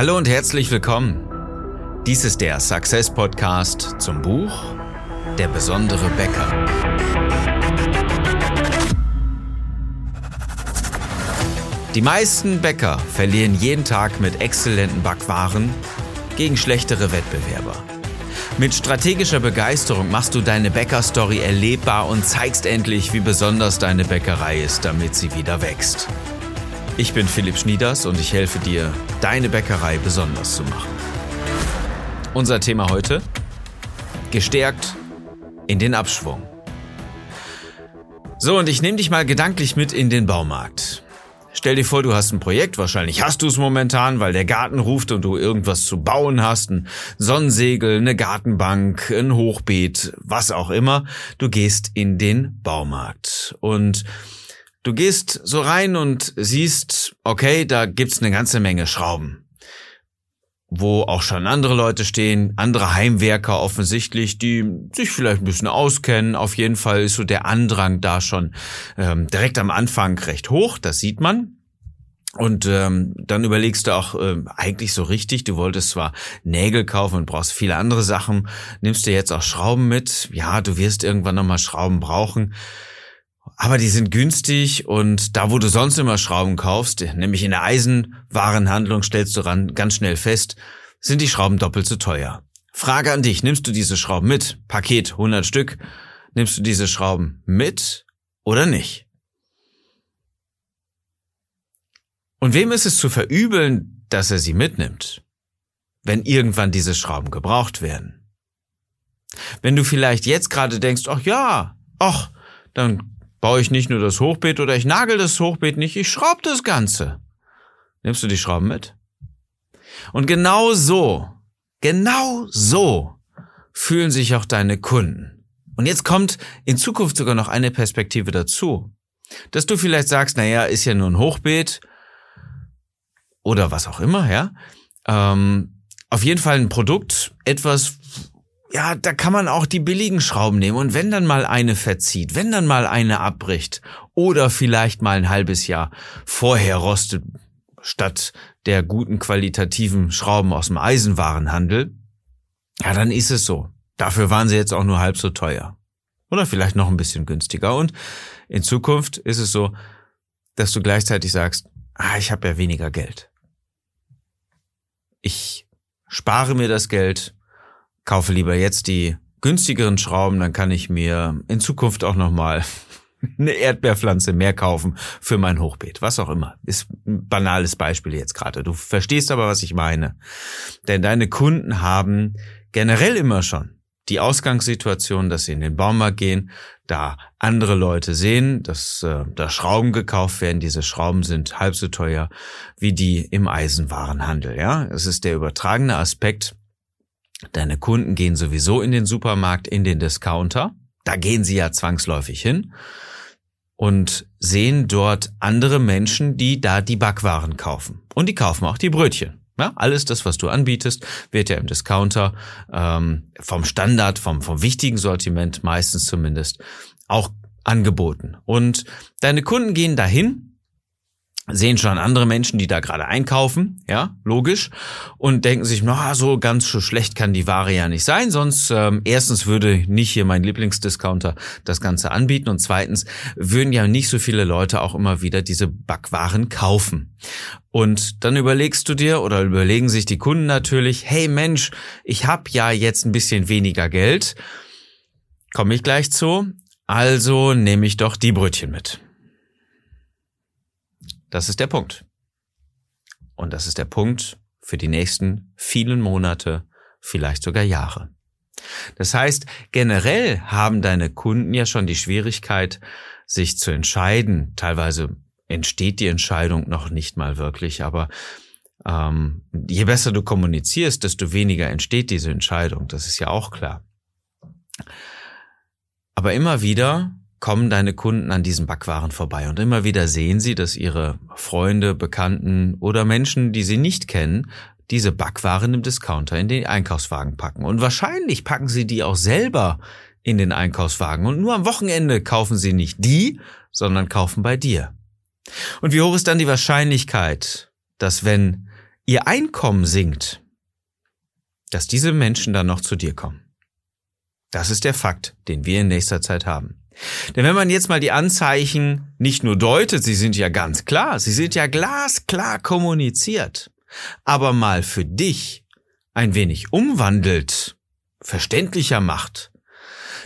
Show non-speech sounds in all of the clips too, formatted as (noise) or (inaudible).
Hallo und herzlich willkommen. Dies ist der Success Podcast zum Buch Der besondere Bäcker. Die meisten Bäcker verlieren jeden Tag mit exzellenten Backwaren gegen schlechtere Wettbewerber. Mit strategischer Begeisterung machst du deine Bäckerstory erlebbar und zeigst endlich, wie besonders deine Bäckerei ist, damit sie wieder wächst. Ich bin Philipp Schnieders und ich helfe dir, deine Bäckerei besonders zu machen. Unser Thema heute? Gestärkt in den Abschwung. So, und ich nehme dich mal gedanklich mit in den Baumarkt. Stell dir vor, du hast ein Projekt, wahrscheinlich hast du es momentan, weil der Garten ruft und du irgendwas zu bauen hast, ein Sonnensegel, eine Gartenbank, ein Hochbeet, was auch immer. Du gehst in den Baumarkt und du gehst so rein und siehst, okay, da gibt's eine ganze Menge Schrauben wo auch schon andere Leute stehen, andere Heimwerker offensichtlich, die sich vielleicht ein bisschen auskennen. Auf jeden Fall ist so der Andrang da schon ähm, direkt am Anfang recht hoch, das sieht man. Und ähm, dann überlegst du auch äh, eigentlich so richtig, du wolltest zwar Nägel kaufen und brauchst viele andere Sachen, nimmst du jetzt auch Schrauben mit. Ja, du wirst irgendwann nochmal Schrauben brauchen. Aber die sind günstig und da, wo du sonst immer Schrauben kaufst, nämlich in der Eisenwarenhandlung, stellst du ran ganz schnell fest, sind die Schrauben doppelt so teuer. Frage an dich, nimmst du diese Schrauben mit? Paket 100 Stück. Nimmst du diese Schrauben mit oder nicht? Und wem ist es zu verübeln, dass er sie mitnimmt, wenn irgendwann diese Schrauben gebraucht werden? Wenn du vielleicht jetzt gerade denkst, ach ja, ach, dann baue ich nicht nur das Hochbeet oder ich nagel das Hochbeet nicht, ich schraube das Ganze. Nimmst du die Schrauben mit? Und genau so, genau so fühlen sich auch deine Kunden. Und jetzt kommt in Zukunft sogar noch eine Perspektive dazu. Dass du vielleicht sagst, naja, ist ja nur ein Hochbeet oder was auch immer, ja. Ähm, auf jeden Fall ein Produkt, etwas, ja, da kann man auch die billigen Schrauben nehmen und wenn dann mal eine verzieht, wenn dann mal eine abbricht oder vielleicht mal ein halbes Jahr vorher rostet, statt der guten qualitativen Schrauben aus dem Eisenwarenhandel, ja, dann ist es so. Dafür waren sie jetzt auch nur halb so teuer. Oder vielleicht noch ein bisschen günstiger. Und in Zukunft ist es so, dass du gleichzeitig sagst, ah, ich habe ja weniger Geld. Ich spare mir das Geld, kaufe lieber jetzt die günstigeren Schrauben, dann kann ich mir in Zukunft auch nochmal (laughs) eine Erdbeerpflanze mehr kaufen für mein Hochbeet. Was auch immer. Ist ein banales Beispiel jetzt gerade. Du verstehst aber, was ich meine. Denn deine Kunden haben generell immer schon die Ausgangssituation, dass sie in den Baumarkt gehen, da andere Leute sehen, dass äh, da Schrauben gekauft werden. Diese Schrauben sind halb so teuer wie die im Eisenwarenhandel. Ja, es ist der übertragene Aspekt Deine Kunden gehen sowieso in den Supermarkt, in den Discounter. Da gehen sie ja zwangsläufig hin und sehen dort andere Menschen, die da die Backwaren kaufen. Und die kaufen auch die Brötchen. Ja, alles das, was du anbietest, wird ja im Discounter ähm, vom Standard, vom, vom wichtigen Sortiment meistens zumindest auch angeboten. Und deine Kunden gehen dahin sehen schon andere Menschen, die da gerade einkaufen, ja, logisch, und denken sich, na, so ganz so schlecht kann die Ware ja nicht sein, sonst ähm, erstens würde nicht hier mein Lieblingsdiscounter das Ganze anbieten und zweitens würden ja nicht so viele Leute auch immer wieder diese Backwaren kaufen. Und dann überlegst du dir oder überlegen sich die Kunden natürlich, hey Mensch, ich habe ja jetzt ein bisschen weniger Geld, komme ich gleich zu, also nehme ich doch die Brötchen mit. Das ist der Punkt. Und das ist der Punkt für die nächsten vielen Monate, vielleicht sogar Jahre. Das heißt, generell haben deine Kunden ja schon die Schwierigkeit, sich zu entscheiden. Teilweise entsteht die Entscheidung noch nicht mal wirklich, aber ähm, je besser du kommunizierst, desto weniger entsteht diese Entscheidung. Das ist ja auch klar. Aber immer wieder kommen deine Kunden an diesen Backwaren vorbei und immer wieder sehen sie, dass ihre Freunde, Bekannten oder Menschen, die sie nicht kennen, diese Backwaren im Discounter in den Einkaufswagen packen. Und wahrscheinlich packen sie die auch selber in den Einkaufswagen. Und nur am Wochenende kaufen sie nicht die, sondern kaufen bei dir. Und wie hoch ist dann die Wahrscheinlichkeit, dass wenn ihr Einkommen sinkt, dass diese Menschen dann noch zu dir kommen. Das ist der Fakt, den wir in nächster Zeit haben. Denn wenn man jetzt mal die Anzeichen nicht nur deutet, sie sind ja ganz klar, sie sind ja glasklar kommuniziert, aber mal für dich ein wenig umwandelt, verständlicher macht,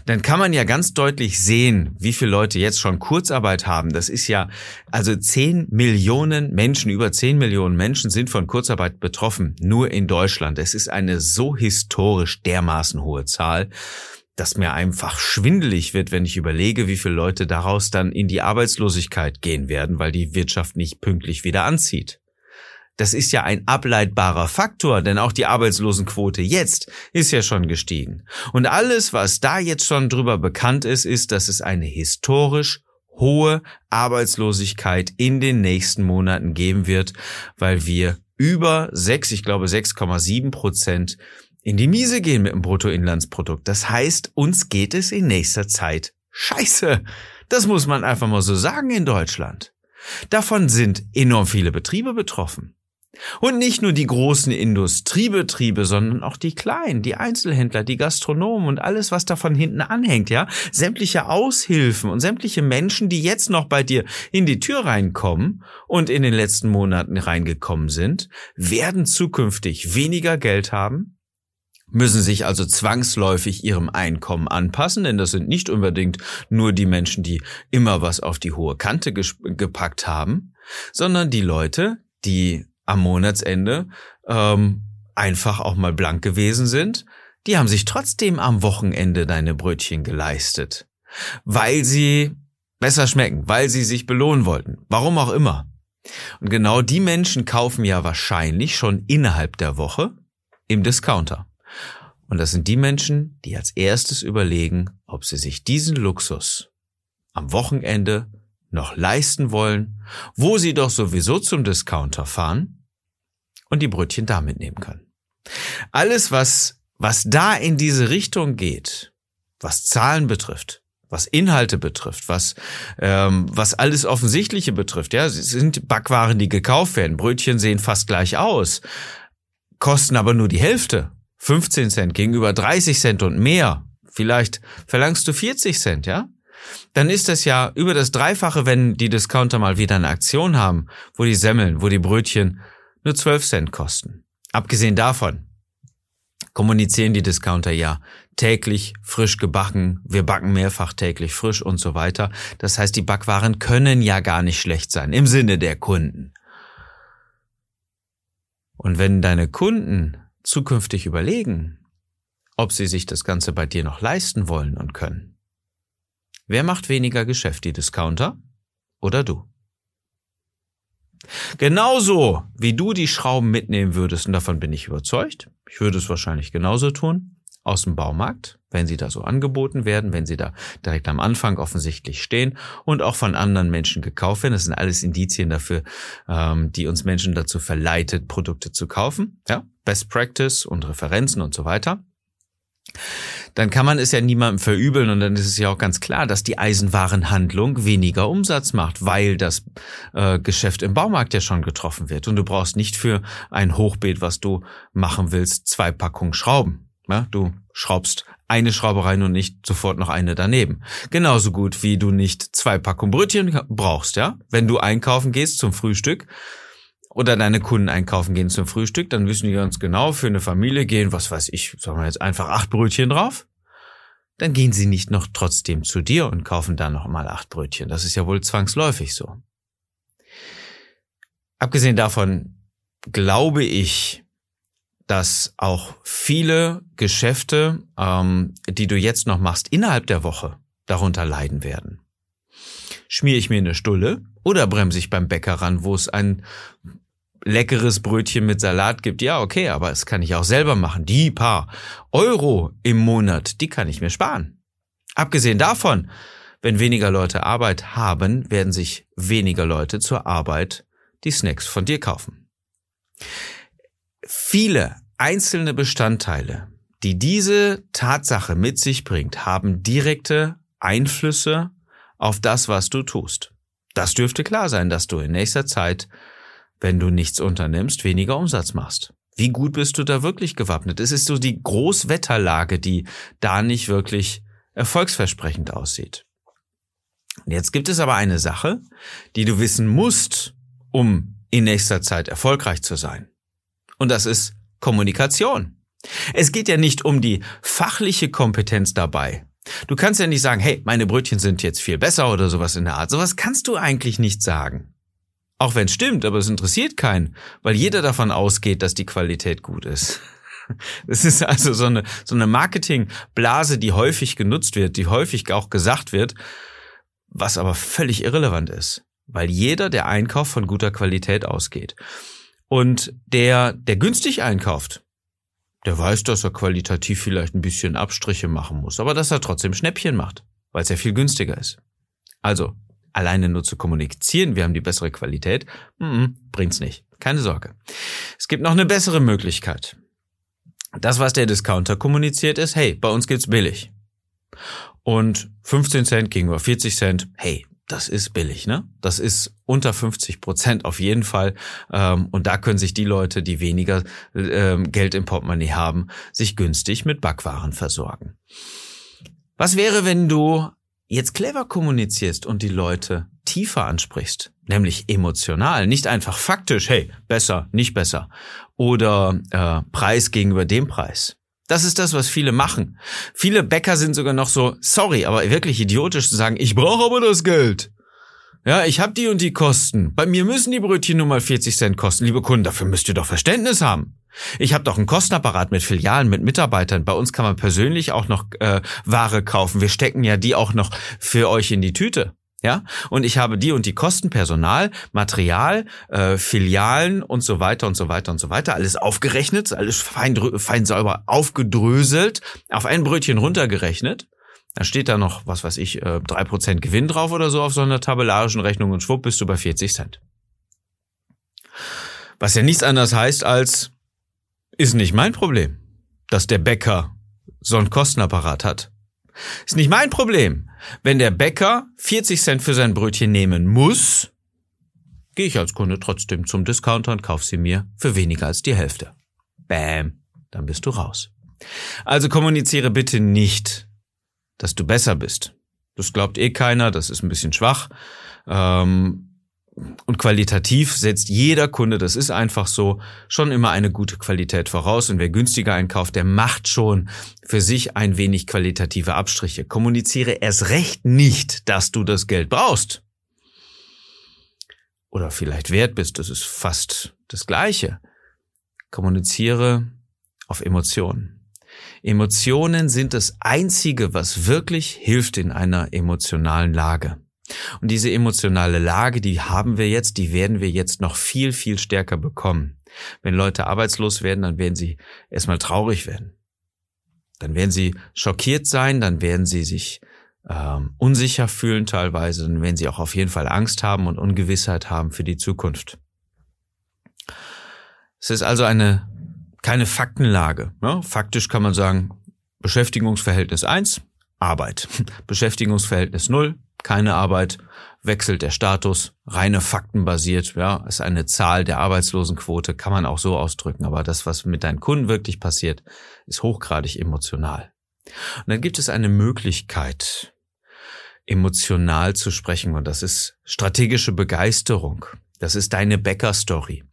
dann kann man ja ganz deutlich sehen, wie viele Leute jetzt schon Kurzarbeit haben. Das ist ja, also 10 Millionen Menschen, über 10 Millionen Menschen sind von Kurzarbeit betroffen, nur in Deutschland. Es ist eine so historisch dermaßen hohe Zahl dass mir einfach schwindelig wird, wenn ich überlege, wie viele Leute daraus dann in die Arbeitslosigkeit gehen werden, weil die Wirtschaft nicht pünktlich wieder anzieht. Das ist ja ein ableitbarer Faktor, denn auch die Arbeitslosenquote jetzt ist ja schon gestiegen. Und alles, was da jetzt schon drüber bekannt ist, ist, dass es eine historisch hohe Arbeitslosigkeit in den nächsten Monaten geben wird, weil wir über sechs, ich glaube 6,7 Prozent in die Miese gehen mit dem Bruttoinlandsprodukt. Das heißt, uns geht es in nächster Zeit scheiße. Das muss man einfach mal so sagen in Deutschland. Davon sind enorm viele Betriebe betroffen. Und nicht nur die großen Industriebetriebe, sondern auch die kleinen, die Einzelhändler, die Gastronomen und alles, was davon hinten anhängt, ja. Sämtliche Aushilfen und sämtliche Menschen, die jetzt noch bei dir in die Tür reinkommen und in den letzten Monaten reingekommen sind, werden zukünftig weniger Geld haben, müssen sich also zwangsläufig ihrem Einkommen anpassen, denn das sind nicht unbedingt nur die Menschen, die immer was auf die hohe Kante gepackt haben, sondern die Leute, die am Monatsende ähm, einfach auch mal blank gewesen sind, die haben sich trotzdem am Wochenende deine Brötchen geleistet, weil sie besser schmecken, weil sie sich belohnen wollten, warum auch immer. Und genau die Menschen kaufen ja wahrscheinlich schon innerhalb der Woche im Discounter. Und das sind die Menschen, die als erstes überlegen, ob sie sich diesen Luxus am Wochenende noch leisten wollen, wo sie doch sowieso zum Discounter fahren und die Brötchen da mitnehmen können. Alles, was, was da in diese Richtung geht, was Zahlen betrifft, was Inhalte betrifft, was, ähm, was alles Offensichtliche betrifft, ja, es sind Backwaren, die gekauft werden. Brötchen sehen fast gleich aus, kosten aber nur die Hälfte 15 Cent gegenüber 30 Cent und mehr, vielleicht verlangst du 40 Cent, ja? Dann ist das ja über das Dreifache, wenn die Discounter mal wieder eine Aktion haben, wo die Semmeln, wo die Brötchen nur 12 Cent kosten. Abgesehen davon kommunizieren die Discounter ja täglich frisch gebacken, wir backen mehrfach täglich frisch und so weiter. Das heißt, die Backwaren können ja gar nicht schlecht sein im Sinne der Kunden. Und wenn deine Kunden zukünftig überlegen, ob sie sich das Ganze bei dir noch leisten wollen und können. Wer macht weniger Geschäft, die Discounter oder du? Genauso wie du die Schrauben mitnehmen würdest, und davon bin ich überzeugt, ich würde es wahrscheinlich genauso tun, aus dem Baumarkt, wenn sie da so angeboten werden, wenn sie da direkt am Anfang offensichtlich stehen und auch von anderen Menschen gekauft werden. Das sind alles Indizien dafür, ähm, die uns Menschen dazu verleitet, Produkte zu kaufen. Ja, Best Practice und Referenzen und so weiter. Dann kann man es ja niemandem verübeln und dann ist es ja auch ganz klar, dass die Eisenwarenhandlung weniger Umsatz macht, weil das äh, Geschäft im Baumarkt ja schon getroffen wird. Und du brauchst nicht für ein Hochbeet, was du machen willst, zwei Packungen Schrauben. Ja, du schraubst eine Schraube rein und nicht sofort noch eine daneben. Genauso gut wie du nicht zwei Packungen Brötchen brauchst, ja? Wenn du einkaufen gehst zum Frühstück oder deine Kunden einkaufen gehen zum Frühstück, dann wissen die ganz genau, für eine Familie gehen, was weiß ich, sagen wir jetzt einfach acht Brötchen drauf. Dann gehen sie nicht noch trotzdem zu dir und kaufen dann noch mal acht Brötchen. Das ist ja wohl zwangsläufig so. Abgesehen davon glaube ich, dass auch viele Geschäfte, ähm, die du jetzt noch machst, innerhalb der Woche darunter leiden werden. Schmier ich mir eine Stulle oder bremse ich beim Bäcker ran, wo es ein leckeres Brötchen mit Salat gibt? Ja, okay, aber es kann ich auch selber machen. Die paar Euro im Monat, die kann ich mir sparen. Abgesehen davon, wenn weniger Leute Arbeit haben, werden sich weniger Leute zur Arbeit die Snacks von dir kaufen viele einzelne Bestandteile, die diese Tatsache mit sich bringt, haben direkte Einflüsse auf das, was du tust. Das dürfte klar sein, dass du in nächster Zeit wenn du nichts unternimmst, weniger Umsatz machst. Wie gut bist du da wirklich gewappnet? Es ist so die Großwetterlage, die da nicht wirklich erfolgsversprechend aussieht. Jetzt gibt es aber eine Sache, die du wissen musst, um in nächster Zeit erfolgreich zu sein. Und das ist Kommunikation. Es geht ja nicht um die fachliche Kompetenz dabei. Du kannst ja nicht sagen, hey, meine Brötchen sind jetzt viel besser oder sowas in der Art. Sowas kannst du eigentlich nicht sagen. Auch wenn es stimmt, aber es interessiert keinen, weil jeder davon ausgeht, dass die Qualität gut ist. (laughs) Es ist also so eine, so eine Marketingblase, die häufig genutzt wird, die häufig auch gesagt wird, was aber völlig irrelevant ist, weil jeder der Einkauf von guter Qualität ausgeht. Und der, der günstig einkauft, der weiß, dass er qualitativ vielleicht ein bisschen Abstriche machen muss, aber dass er trotzdem Schnäppchen macht, weil es ja viel günstiger ist. Also, alleine nur zu kommunizieren, wir haben die bessere Qualität, mm, bringt's nicht. Keine Sorge. Es gibt noch eine bessere Möglichkeit. Das, was der Discounter kommuniziert, ist, hey, bei uns gibt's billig. Und 15 Cent gegenüber 40 Cent, hey, das ist billig, ne? Das ist unter 50 Prozent auf jeden Fall. Ähm, und da können sich die Leute, die weniger ähm, Geld im Portemonnaie haben, sich günstig mit Backwaren versorgen. Was wäre, wenn du jetzt clever kommunizierst und die Leute tiefer ansprichst, nämlich emotional, nicht einfach faktisch, hey, besser, nicht besser, oder äh, Preis gegenüber dem Preis. Das ist das, was viele machen. Viele Bäcker sind sogar noch so, sorry, aber wirklich idiotisch zu sagen, ich brauche aber das Geld. Ja, ich habe die und die Kosten. Bei mir müssen die Brötchen nur mal 40 Cent kosten. Liebe Kunden, dafür müsst ihr doch Verständnis haben. Ich habe doch einen Kostenapparat mit Filialen, mit Mitarbeitern. Bei uns kann man persönlich auch noch äh, Ware kaufen. Wir stecken ja die auch noch für euch in die Tüte. Ja, und ich habe die und die Kosten, Personal, Material, äh, Filialen und so weiter und so weiter und so weiter. Alles aufgerechnet, alles fein, fein sauber aufgedröselt, auf ein Brötchen runtergerechnet. Da steht da noch, was weiß ich, äh, drei Prozent Gewinn drauf oder so auf so einer tabellarischen Rechnung und schwupp bist du bei 40 Cent. Was ja nichts anderes heißt als, ist nicht mein Problem, dass der Bäcker so einen Kostenapparat hat. Ist nicht mein Problem. Wenn der Bäcker 40 Cent für sein Brötchen nehmen muss, gehe ich als Kunde trotzdem zum Discounter und kaufe sie mir für weniger als die Hälfte. Bäm, dann bist du raus. Also kommuniziere bitte nicht, dass du besser bist. Das glaubt eh keiner, das ist ein bisschen schwach. Ähm, und qualitativ setzt jeder Kunde, das ist einfach so, schon immer eine gute Qualität voraus. Und wer günstiger einkauft, der macht schon für sich ein wenig qualitative Abstriche. Kommuniziere erst recht nicht, dass du das Geld brauchst. Oder vielleicht wert bist, das ist fast das Gleiche. Kommuniziere auf Emotionen. Emotionen sind das Einzige, was wirklich hilft in einer emotionalen Lage. Und diese emotionale Lage, die haben wir jetzt, die werden wir jetzt noch viel, viel stärker bekommen. Wenn Leute arbeitslos werden, dann werden sie erstmal traurig werden. Dann werden sie schockiert sein, dann werden sie sich ähm, unsicher fühlen teilweise, dann werden sie auch auf jeden Fall Angst haben und Ungewissheit haben für die Zukunft. Es ist also eine keine Faktenlage. Ne? Faktisch kann man sagen, Beschäftigungsverhältnis eins Arbeit. (laughs) Beschäftigungsverhältnis null keine Arbeit, wechselt der Status, reine Fakten basiert, ja, ist eine Zahl der Arbeitslosenquote, kann man auch so ausdrücken, aber das, was mit deinen Kunden wirklich passiert, ist hochgradig emotional. Und dann gibt es eine Möglichkeit, emotional zu sprechen, und das ist strategische Begeisterung. Das ist deine Bäcker-Story.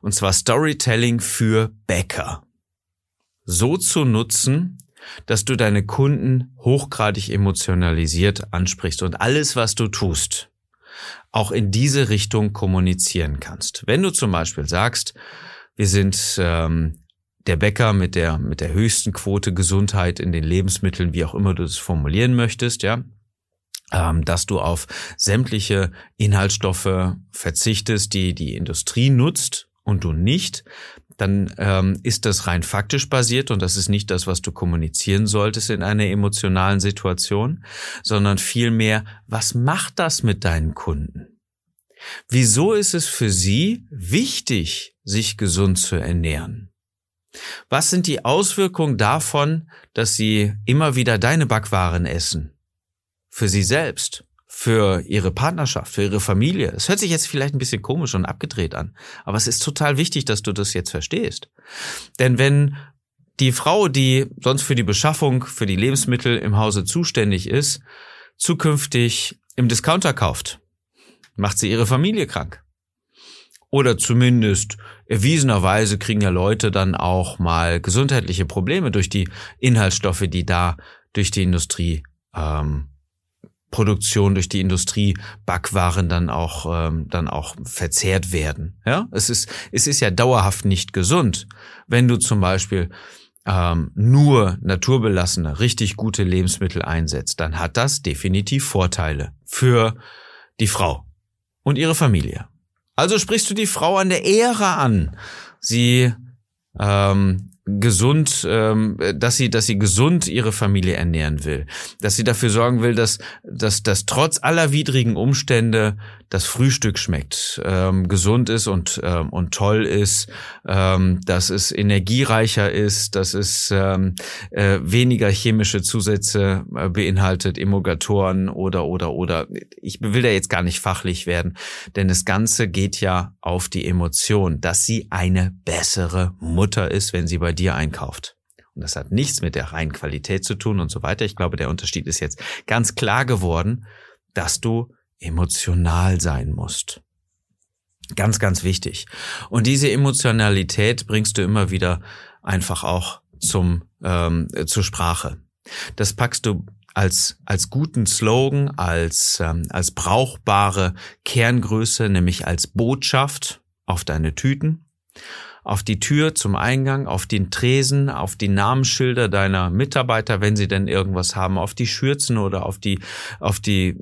Und zwar Storytelling für Bäcker. So zu nutzen, dass du deine Kunden hochgradig emotionalisiert ansprichst und alles, was du tust, auch in diese Richtung kommunizieren kannst. Wenn du zum Beispiel sagst, wir sind ähm, der Bäcker mit der mit der höchsten Quote Gesundheit in den Lebensmitteln, wie auch immer du es formulieren möchtest, ja, ähm, dass du auf sämtliche Inhaltsstoffe verzichtest, die die Industrie nutzt und du nicht, dann ähm, ist das rein faktisch basiert und das ist nicht das, was du kommunizieren solltest in einer emotionalen Situation, sondern vielmehr, was macht das mit deinen Kunden? Wieso ist es für sie wichtig, sich gesund zu ernähren? Was sind die Auswirkungen davon, dass sie immer wieder deine Backwaren essen? Für sie selbst, für ihre Partnerschaft, für ihre Familie. Es hört sich jetzt vielleicht ein bisschen komisch und abgedreht an, aber es ist total wichtig, dass du das jetzt verstehst. Denn wenn die Frau, die sonst für die Beschaffung, für die Lebensmittel im Hause zuständig ist, zukünftig im Discounter kauft, macht sie ihre Familie krank. Oder zumindest erwiesenerweise kriegen ja Leute dann auch mal gesundheitliche Probleme durch die Inhaltsstoffe, die da durch die Industrie ähm, Produktion durch die Industrie Backwaren dann auch ähm, dann auch verzehrt werden. Ja, es ist es ist ja dauerhaft nicht gesund, wenn du zum Beispiel ähm, nur naturbelassene, richtig gute Lebensmittel einsetzt, dann hat das definitiv Vorteile für die Frau und ihre Familie. Also sprichst du die Frau an der Ehre an. Sie ähm, gesund, ähm, dass sie, dass sie gesund ihre Familie ernähren will, dass sie dafür sorgen will, dass, dass, dass trotz aller widrigen Umstände das Frühstück schmeckt, ähm, gesund ist und ähm, und toll ist, ähm, dass es energiereicher ist, dass es ähm, äh, weniger chemische Zusätze äh, beinhaltet, Emulgatoren oder oder oder. Ich will da jetzt gar nicht fachlich werden, denn das Ganze geht ja auf die Emotion, dass sie eine bessere Mutter ist, wenn sie bei dir einkauft. Und das hat nichts mit der reinen Qualität zu tun und so weiter. Ich glaube, der Unterschied ist jetzt ganz klar geworden, dass du emotional sein musst. Ganz, ganz wichtig. Und diese Emotionalität bringst du immer wieder einfach auch zum ähm, zur Sprache. Das packst du als als guten Slogan, als ähm, als brauchbare Kerngröße, nämlich als Botschaft auf deine Tüten auf die Tür zum Eingang, auf den Tresen, auf die Namensschilder deiner Mitarbeiter, wenn sie denn irgendwas haben, auf die Schürzen oder auf die, auf die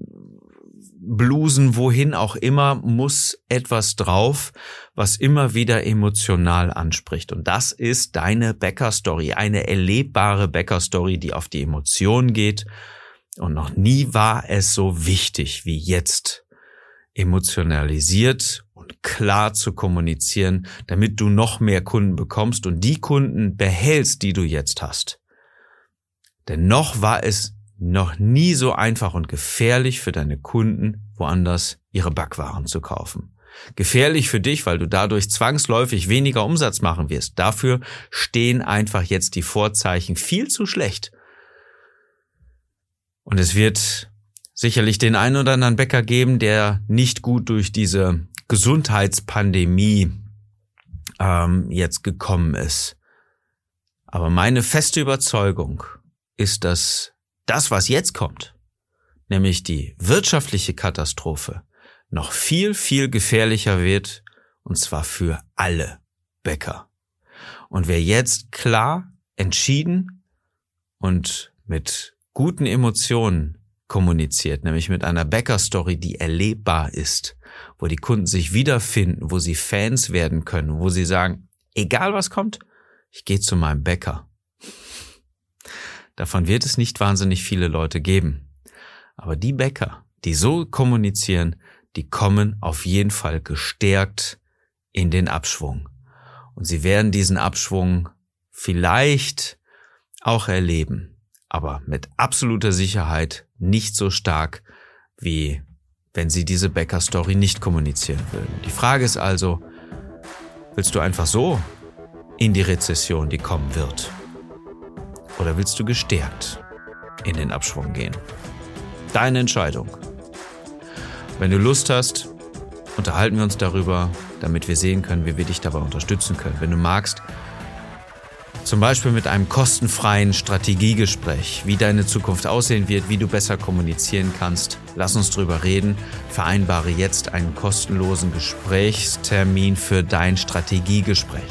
Blusen, wohin auch immer, muss etwas drauf, was immer wieder emotional anspricht. Und das ist deine Bäcker-Story, eine erlebbare Bäcker-Story, die auf die Emotionen geht. Und noch nie war es so wichtig wie jetzt, emotionalisiert und klar zu kommunizieren, damit du noch mehr Kunden bekommst und die Kunden behältst, die du jetzt hast. Denn noch war es noch nie so einfach und gefährlich für deine Kunden, woanders ihre Backwaren zu kaufen. Gefährlich für dich, weil du dadurch zwangsläufig weniger Umsatz machen wirst. Dafür stehen einfach jetzt die Vorzeichen viel zu schlecht. Und es wird sicherlich den einen oder anderen Bäcker geben, der nicht gut durch diese Gesundheitspandemie ähm, jetzt gekommen ist. Aber meine feste Überzeugung ist, dass das, was jetzt kommt, nämlich die wirtschaftliche Katastrophe, noch viel, viel gefährlicher wird, und zwar für alle Bäcker. Und wer jetzt klar, entschieden und mit guten Emotionen kommuniziert, nämlich mit einer Bäcker-Story, die erlebbar ist, wo die Kunden sich wiederfinden, wo sie Fans werden können, wo sie sagen, egal was kommt, ich gehe zu meinem Bäcker. Davon wird es nicht wahnsinnig viele Leute geben. Aber die Bäcker, die so kommunizieren, die kommen auf jeden Fall gestärkt in den Abschwung. Und sie werden diesen Abschwung vielleicht auch erleben, aber mit absoluter Sicherheit nicht so stark wie wenn sie diese Bäcker-Story nicht kommunizieren würden. Die Frage ist also, willst du einfach so in die Rezession, die kommen wird? Oder willst du gestärkt in den Abschwung gehen? Deine Entscheidung. Wenn du Lust hast, unterhalten wir uns darüber, damit wir sehen können, wie wir dich dabei unterstützen können. Wenn du magst, zum Beispiel mit einem kostenfreien Strategiegespräch, wie deine Zukunft aussehen wird, wie du besser kommunizieren kannst. Lass uns drüber reden. Vereinbare jetzt einen kostenlosen Gesprächstermin für dein Strategiegespräch.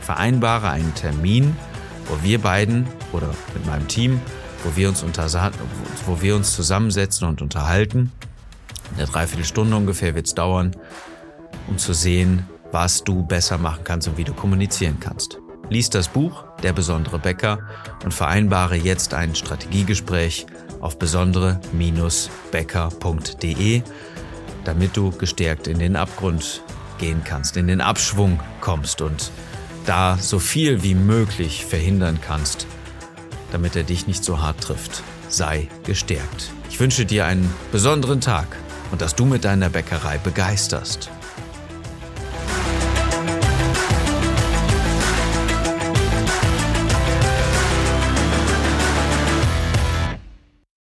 Vereinbare einen Termin, wo wir beiden oder mit meinem Team, wo wir uns, wo wir uns zusammensetzen und unterhalten. Eine Dreiviertelstunde ungefähr wird es dauern, um zu sehen, was du besser machen kannst und wie du kommunizieren kannst. Lies das Buch Der besondere Bäcker und vereinbare jetzt ein Strategiegespräch auf besondere-bäcker.de, damit du gestärkt in den Abgrund gehen kannst, in den Abschwung kommst und da so viel wie möglich verhindern kannst, damit er dich nicht so hart trifft. Sei gestärkt. Ich wünsche dir einen besonderen Tag und dass du mit deiner Bäckerei begeisterst.